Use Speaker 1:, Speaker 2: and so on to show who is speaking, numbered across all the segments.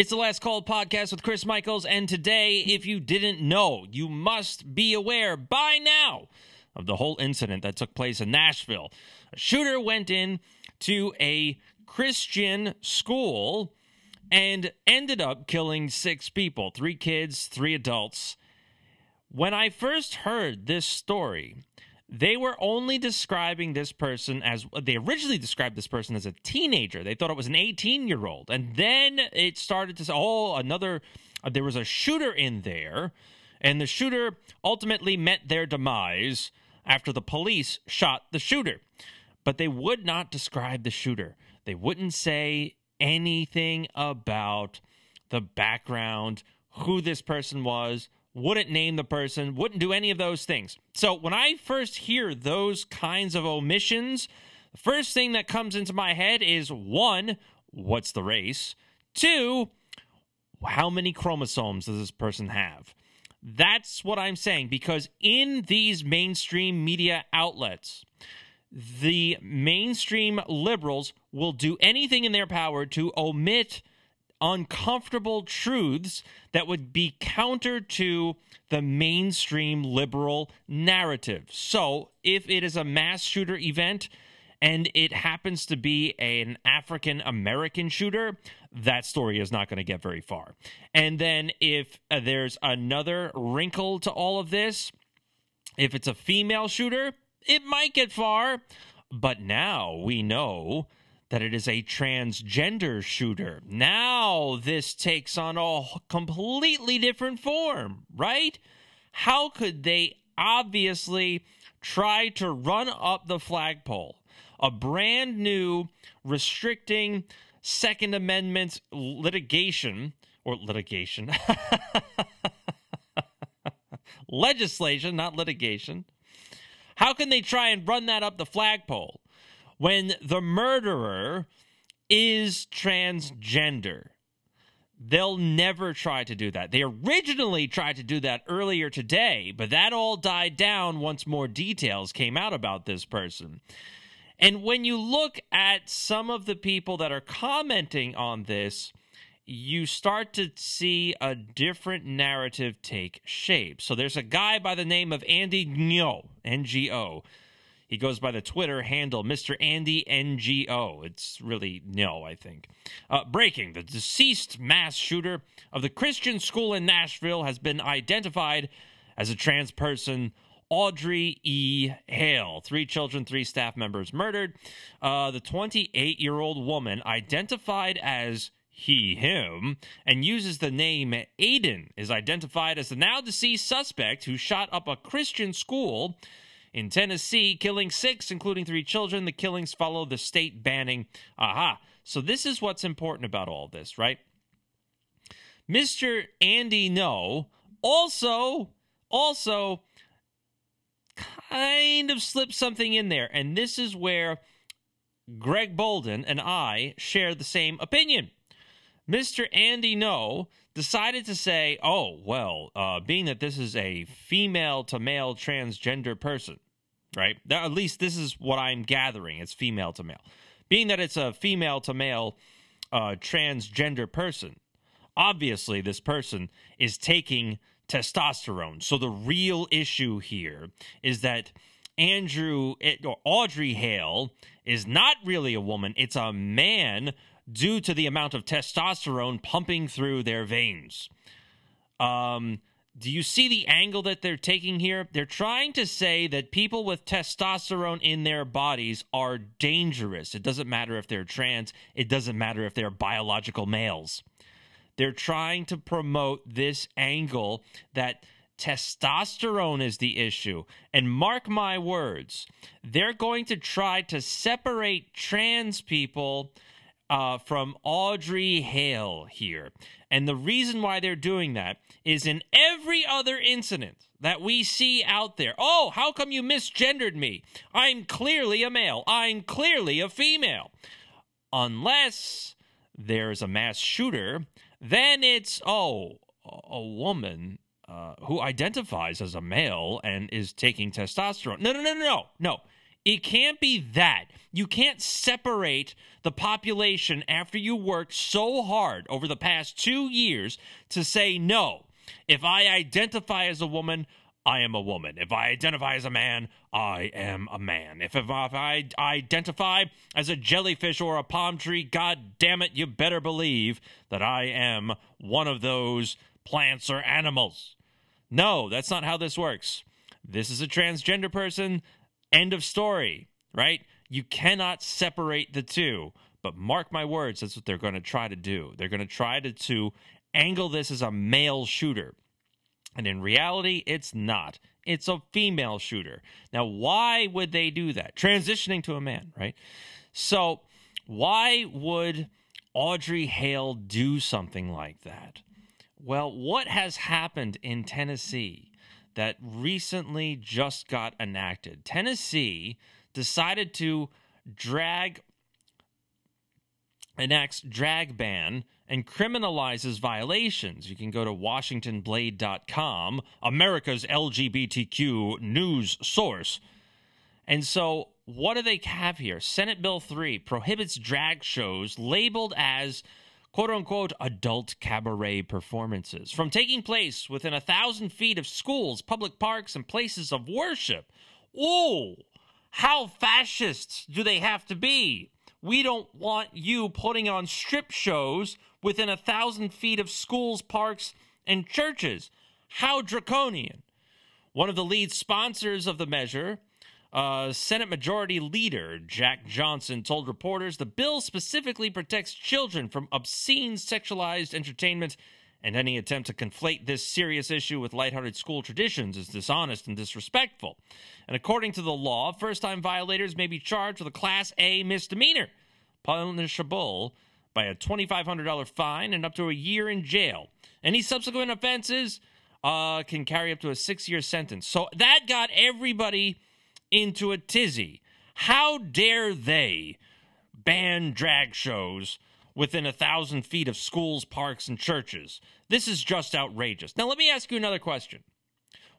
Speaker 1: It's the Last Call podcast with Chris Michaels, and today, if you didn't know, you must be aware by now of the whole incident that took place in Nashville. A shooter went in to a Christian school and ended up killing six people three kids, three adults. When I first heard this story, they were only describing this person as they originally described this person as a teenager. They thought it was an 18 year old. And then it started to say, oh, another, uh, there was a shooter in there. And the shooter ultimately met their demise after the police shot the shooter. But they would not describe the shooter. They wouldn't say anything about the background, who this person was, wouldn't name the person, wouldn't do any of those things. So when I first hear those kinds of omissions, the first thing that comes into my head is one, what's the race? Two, how many chromosomes does this person have? That's what I'm saying because in these mainstream media outlets, the mainstream liberals will do anything in their power to omit uncomfortable truths that would be counter to the mainstream liberal narrative. So, if it is a mass shooter event and it happens to be an African American shooter, that story is not going to get very far. And then, if uh, there's another wrinkle to all of this, if it's a female shooter, it might get far. But now we know that it is a transgender shooter. Now this takes on a completely different form, right? How could they obviously try to run up the flagpole? A brand new restricting Second Amendment litigation or litigation. legislation, not litigation. How can they try and run that up the flagpole when the murderer is transgender. They'll never try to do that. They originally tried to do that earlier today, but that all died down once more details came out about this person. And when you look at some of the people that are commenting on this, you start to see a different narrative take shape. So there's a guy by the name of Andy Ngo, N G O, he goes by the Twitter handle Mr. Andy NGO. It's really no, I think. Uh, breaking the deceased mass shooter of the Christian school in Nashville has been identified as a trans person. Audrey E. Hale. Three children, three staff members murdered. Uh, the 28 year old woman identified as he, him, and uses the name Aiden, is identified as the now deceased suspect who shot up a Christian school in Tennessee, killing six, including three children. The killings follow the state banning. Aha. So, this is what's important about all this, right? Mr. Andy No also, also kind of slipped something in there. And this is where Greg Bolden and I share the same opinion. Mr. Andy Ngo decided to say, oh, well, uh, being that this is a female to male transgender person, right? At least this is what I'm gathering. It's female to male. Being that it's a female to male uh, transgender person, obviously this person is taking testosterone. So the real issue here is that Andrew or Audrey Hale is not really a woman, it's a man due to the amount of testosterone pumping through their veins. Um, do you see the angle that they're taking here? They're trying to say that people with testosterone in their bodies are dangerous. It doesn't matter if they're trans, it doesn't matter if they're biological males. They're trying to promote this angle that testosterone is the issue. And mark my words, they're going to try to separate trans people uh, from Audrey Hale here. And the reason why they're doing that is in every other incident that we see out there. Oh, how come you misgendered me? I'm clearly a male. I'm clearly a female. Unless there's a mass shooter, then it's, oh, a woman uh, who identifies as a male and is taking testosterone. No, no, no, no, no. It can't be that. You can't separate the population after you worked so hard over the past two years to say, no, if I identify as a woman, I am a woman. If I identify as a man, I am a man. If, if, if I identify as a jellyfish or a palm tree, god damn it, you better believe that I am one of those plants or animals. No, that's not how this works. This is a transgender person. End of story, right? You cannot separate the two. But mark my words, that's what they're going to try to do. They're going to try to, to angle this as a male shooter. And in reality, it's not. It's a female shooter. Now, why would they do that? Transitioning to a man, right? So, why would Audrey Hale do something like that? Well, what has happened in Tennessee that recently just got enacted? Tennessee decided to drag enacts drag ban and criminalizes violations. You can go to washingtonblade.com, America's LGBTQ news source. And so, what do they have here? Senate Bill 3 prohibits drag shows labeled as quote unquote adult cabaret performances from taking place within a thousand feet of schools, public parks, and places of worship. Oh, how fascists do they have to be? We don't want you putting on strip shows within a thousand feet of schools, parks, and churches. How draconian. One of the lead sponsors of the measure uh, Senate Majority Leader Jack Johnson told reporters the bill specifically protects children from obscene sexualized entertainment, and any attempt to conflate this serious issue with lighthearted school traditions is dishonest and disrespectful. And according to the law, first time violators may be charged with a Class A misdemeanor, punishable by a $2,500 fine and up to a year in jail. Any subsequent offenses uh, can carry up to a six year sentence. So that got everybody into a tizzy. How dare they ban drag shows within a thousand feet of schools, parks, and churches? This is just outrageous. Now, let me ask you another question.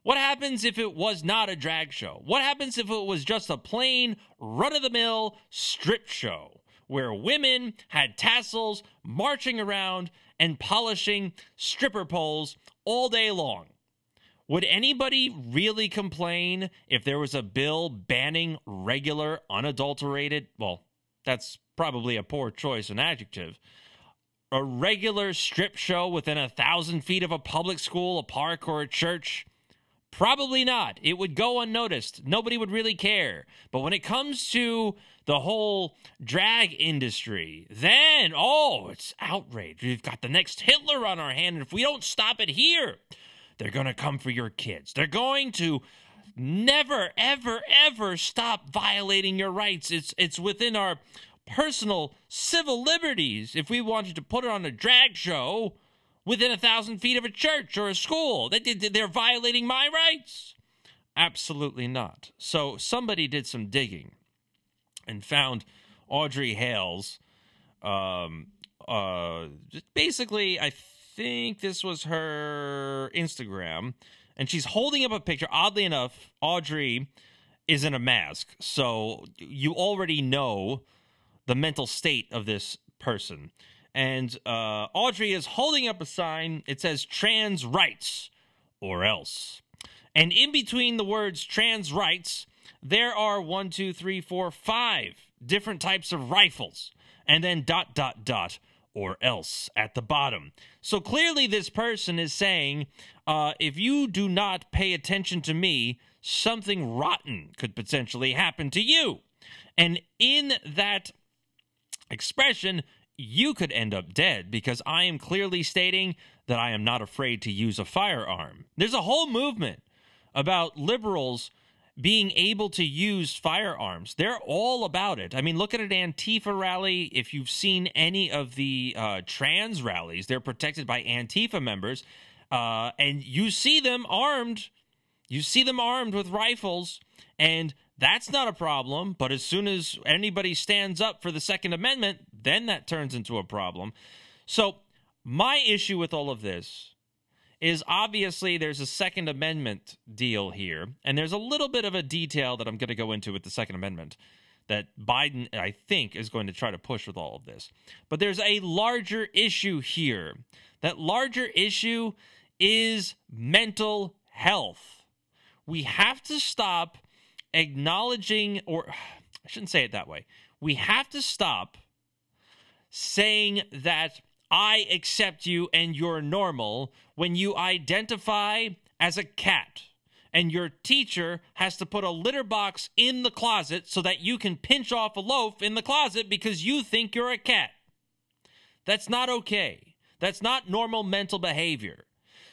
Speaker 1: What happens if it was not a drag show? What happens if it was just a plain, run of the mill strip show where women had tassels marching around and polishing stripper poles all day long? Would anybody really complain if there was a bill banning regular, unadulterated? Well, that's probably a poor choice, an adjective. A regular strip show within a thousand feet of a public school, a park, or a church? Probably not. It would go unnoticed. Nobody would really care. But when it comes to the whole drag industry, then, oh, it's outrage. We've got the next Hitler on our hand. And if we don't stop it here, they're going to come for your kids. They're going to never ever ever stop violating your rights. It's it's within our personal civil liberties if we wanted to put it on a drag show within a thousand feet of a church or a school. They, they're violating my rights. Absolutely not. So somebody did some digging and found Audrey Hale's um, uh, basically, I think this was her Instagram, and she's holding up a picture. Oddly enough, Audrey is in a mask, so you already know the mental state of this person. And uh, Audrey is holding up a sign. It says trans rights or else. And in between the words trans rights, there are one, two, three, four, five different types of rifles. And then dot, dot, dot or else at the bottom. So clearly, this person is saying uh, if you do not pay attention to me, something rotten could potentially happen to you. And in that expression, you could end up dead because I am clearly stating that I am not afraid to use a firearm. There's a whole movement about liberals being able to use firearms. They're all about it. I mean, look at an Antifa rally. If you've seen any of the uh, trans rallies, they're protected by Antifa members. Uh, and you see them armed. You see them armed with rifles. And that's not a problem. But as soon as anybody stands up for the Second Amendment, then that turns into a problem. So, my issue with all of this is obviously there's a Second Amendment deal here, and there's a little bit of a detail that I'm going to go into with the Second Amendment that Biden, I think, is going to try to push with all of this. But there's a larger issue here. That larger issue is mental health. We have to stop acknowledging, or I shouldn't say it that way. We have to stop saying that I accept you and you're normal when you identify as a cat and your teacher has to put a litter box in the closet so that you can pinch off a loaf in the closet because you think you're a cat. That's not okay. That's not normal mental behavior.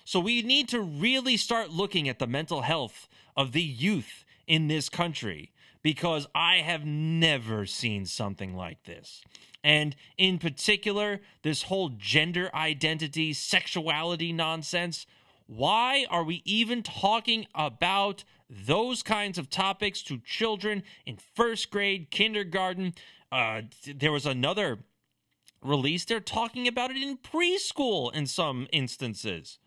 Speaker 1: So we need to really start looking at the mental health of the youth in this country because I have never seen something like this. And in particular, this whole gender identity, sexuality nonsense. Why are we even talking about those kinds of topics to children in first grade, kindergarten? Uh, there was another release, they're talking about it in preschool in some instances.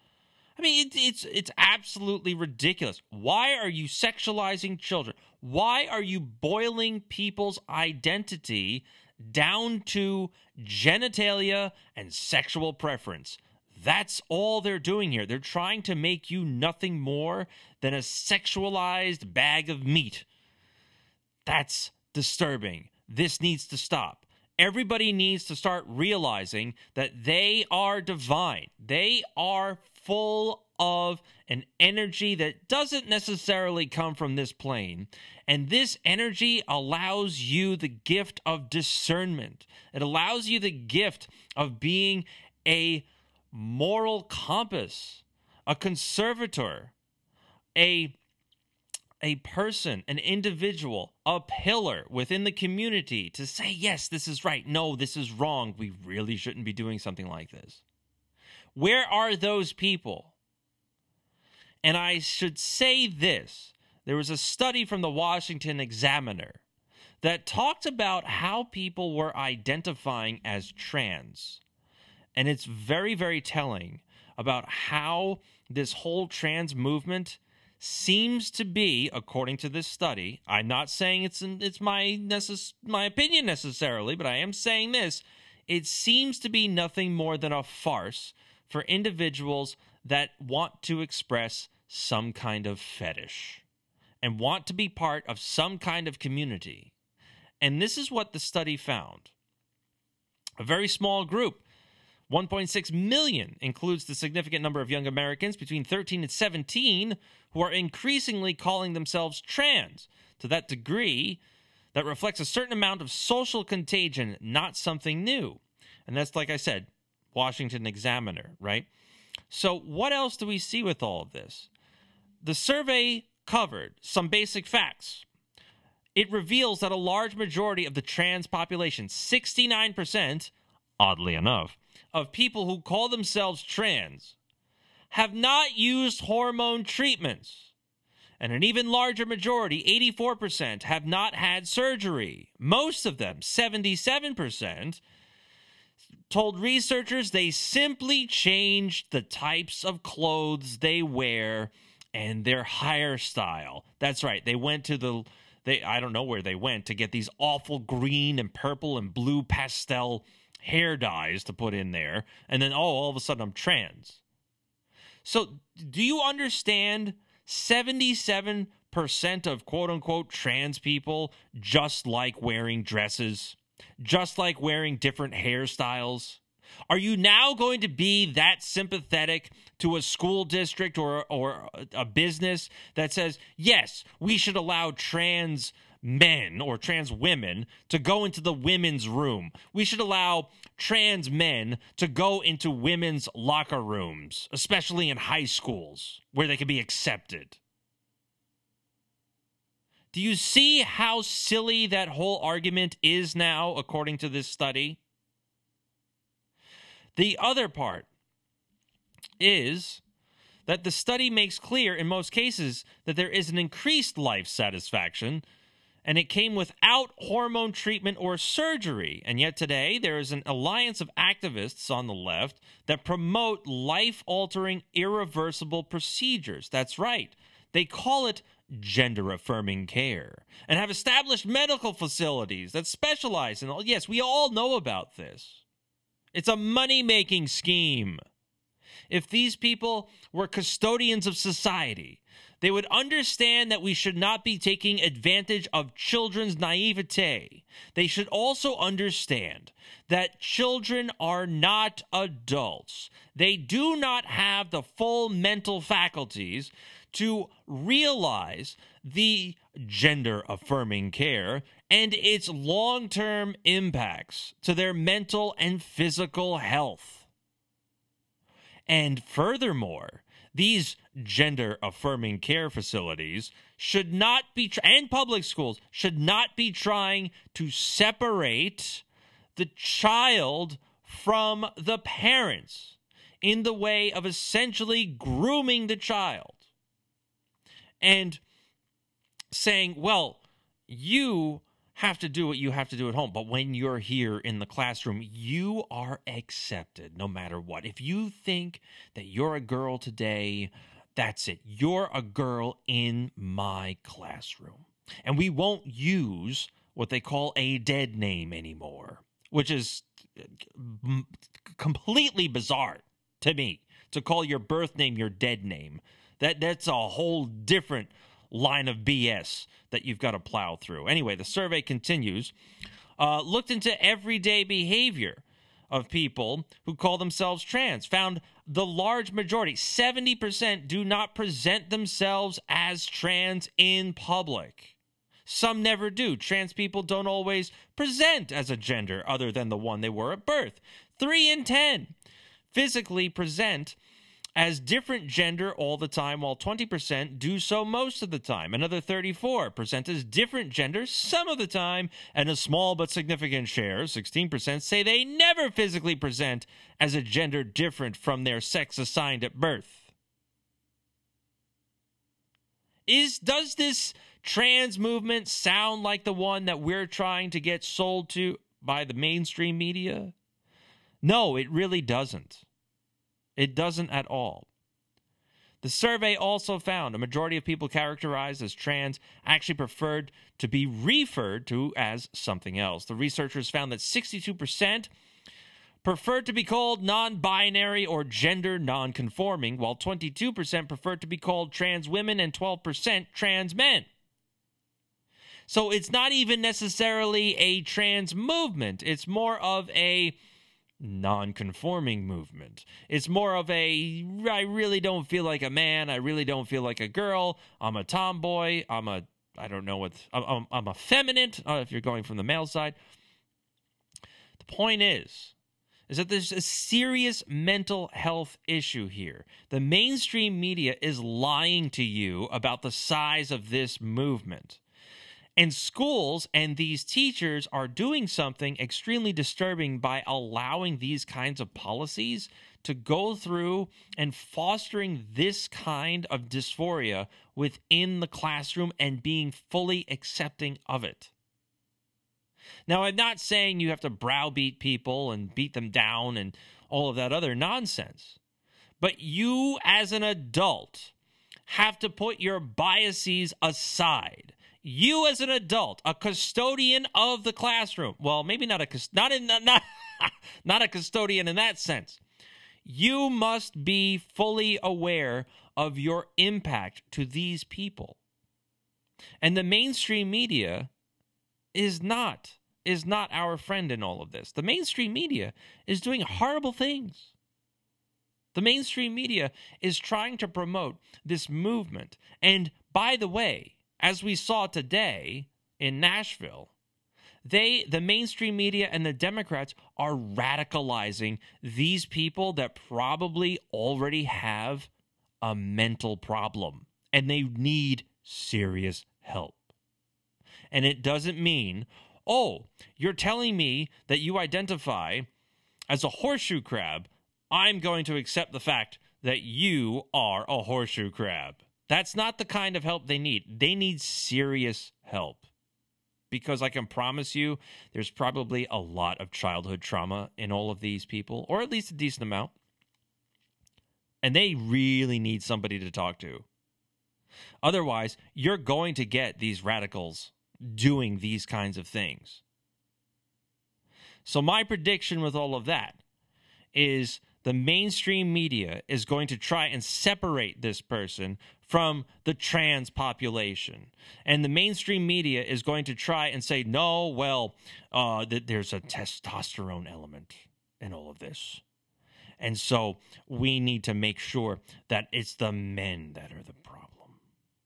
Speaker 1: I mean, it, it's it's absolutely ridiculous. Why are you sexualizing children? Why are you boiling people's identity down to genitalia and sexual preference? That's all they're doing here. They're trying to make you nothing more than a sexualized bag of meat. That's disturbing. This needs to stop. Everybody needs to start realizing that they are divine. They are full of an energy that doesn't necessarily come from this plane. And this energy allows you the gift of discernment. It allows you the gift of being a moral compass, a conservator, a a person, an individual, a pillar within the community to say, yes, this is right. No, this is wrong. We really shouldn't be doing something like this. Where are those people? And I should say this there was a study from the Washington Examiner that talked about how people were identifying as trans. And it's very, very telling about how this whole trans movement seems to be, according to this study, I'm not saying it's it's my necess- my opinion necessarily, but I am saying this. It seems to be nothing more than a farce for individuals that want to express some kind of fetish and want to be part of some kind of community. And this is what the study found. A very small group 1.6 million includes the significant number of young Americans between 13 and 17 who are increasingly calling themselves trans to that degree that reflects a certain amount of social contagion, not something new. And that's, like I said, Washington Examiner, right? So, what else do we see with all of this? The survey covered some basic facts. It reveals that a large majority of the trans population, 69%, oddly enough, of people who call themselves trans have not used hormone treatments. And an even larger majority, 84%, have not had surgery. Most of them, 77%, told researchers they simply changed the types of clothes they wear and their hairstyle. That's right. They went to the they I don't know where they went to get these awful green and purple and blue pastel hair dyes to put in there, and then oh, all of a sudden I'm trans. So, do you understand 77% of quote unquote trans people just like wearing dresses, just like wearing different hairstyles? Are you now going to be that sympathetic to a school district or or a business that says, "Yes, we should allow trans men or trans women to go into the women's room. We should allow trans men to go into women's locker rooms, especially in high schools where they can be accepted. Do you see how silly that whole argument is now, according to this study? The other part is that the study makes clear in most cases that there is an increased life satisfaction and it came without hormone treatment or surgery. And yet today, there is an alliance of activists on the left that promote life altering, irreversible procedures. That's right. They call it gender affirming care and have established medical facilities that specialize in all. Yes, we all know about this. It's a money making scheme. If these people were custodians of society, they would understand that we should not be taking advantage of children's naivete. They should also understand that children are not adults. They do not have the full mental faculties to realize the gender affirming care and its long term impacts to their mental and physical health. And furthermore, these gender affirming care facilities should not be, and public schools should not be trying to separate the child from the parents in the way of essentially grooming the child and saying, well, you have to do what you have to do at home. But when you're here in the classroom, you are accepted no matter what. If you think that you're a girl today, that's it. You're a girl in my classroom. And we won't use what they call a dead name anymore, which is completely bizarre to me to call your birth name your dead name. That that's a whole different line of BS that you've got to plow through. Anyway, the survey continues. Uh, looked into everyday behavior of people who call themselves trans, found the large majority, 70%, do not present themselves as trans in public. Some never do. Trans people don't always present as a gender other than the one they were at birth. Three in 10 physically present as different gender all the time, while 20% do so most of the time. Another 34% as different gender some of the time, and a small but significant share, 16%, say they never physically present as a gender different from their sex assigned at birth. Is does this trans movement sound like the one that we're trying to get sold to by the mainstream media? No, it really doesn't. It doesn't at all. The survey also found a majority of people characterized as trans actually preferred to be referred to as something else. The researchers found that 62% preferred to be called non binary or gender non conforming, while 22% preferred to be called trans women and 12% trans men. So it's not even necessarily a trans movement, it's more of a non-conforming movement. It's more of a I really don't feel like a man, I really don't feel like a girl. I'm a tomboy, I'm a I don't know what I'm, I'm a feminine uh, if you're going from the male side. The point is is that there's a serious mental health issue here. The mainstream media is lying to you about the size of this movement. And schools and these teachers are doing something extremely disturbing by allowing these kinds of policies to go through and fostering this kind of dysphoria within the classroom and being fully accepting of it. Now, I'm not saying you have to browbeat people and beat them down and all of that other nonsense, but you as an adult have to put your biases aside you as an adult, a custodian of the classroom. Well, maybe not a not in not not a custodian in that sense. You must be fully aware of your impact to these people. And the mainstream media is not is not our friend in all of this. The mainstream media is doing horrible things. The mainstream media is trying to promote this movement. And by the way, as we saw today in Nashville, they the mainstream media and the Democrats are radicalizing these people that probably already have a mental problem and they need serious help. And it doesn't mean, "Oh, you're telling me that you identify as a horseshoe crab. I'm going to accept the fact that you are a horseshoe crab." That's not the kind of help they need. They need serious help. because I can promise you there's probably a lot of childhood trauma in all of these people, or at least a decent amount. And they really need somebody to talk to. Otherwise, you're going to get these radicals doing these kinds of things. So, my prediction with all of that is the mainstream media is going to try and separate this person from the trans population. And the mainstream media is going to try and say, no, well, uh, that there's a testosterone element in all of this. And so we need to make sure that it's the men that are the problem.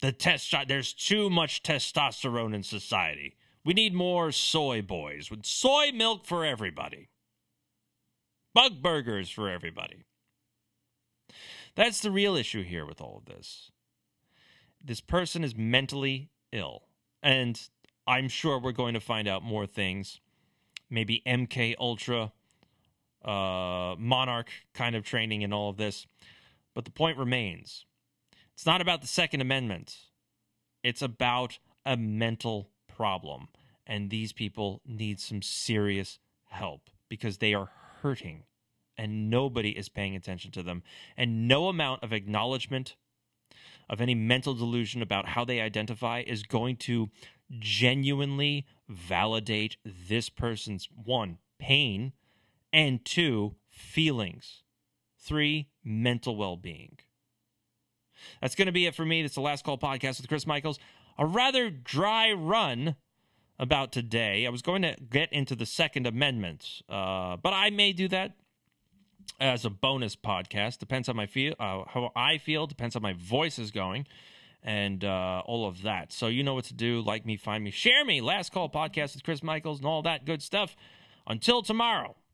Speaker 1: The test there's too much testosterone in society. We need more soy boys with soy milk for everybody bug burgers for everybody. That's the real issue here with all of this. This person is mentally ill. And I'm sure we're going to find out more things. Maybe MK Ultra, uh, Monarch kind of training and all of this. But the point remains it's not about the Second Amendment, it's about a mental problem. And these people need some serious help because they are hurting and nobody is paying attention to them. And no amount of acknowledgement of any mental delusion about how they identify is going to genuinely validate this person's one, pain, and two, feelings, three, mental well being. That's going to be it for me. That's the Last Call podcast with Chris Michaels. A rather dry run about today. I was going to get into the Second Amendment, uh, but I may do that as a bonus podcast. Depends on my feel, uh, how I feel. Depends on my voice is going, and uh, all of that. So you know what to do. Like me, find me, share me. Last call podcast with Chris Michaels and all that good stuff. Until tomorrow.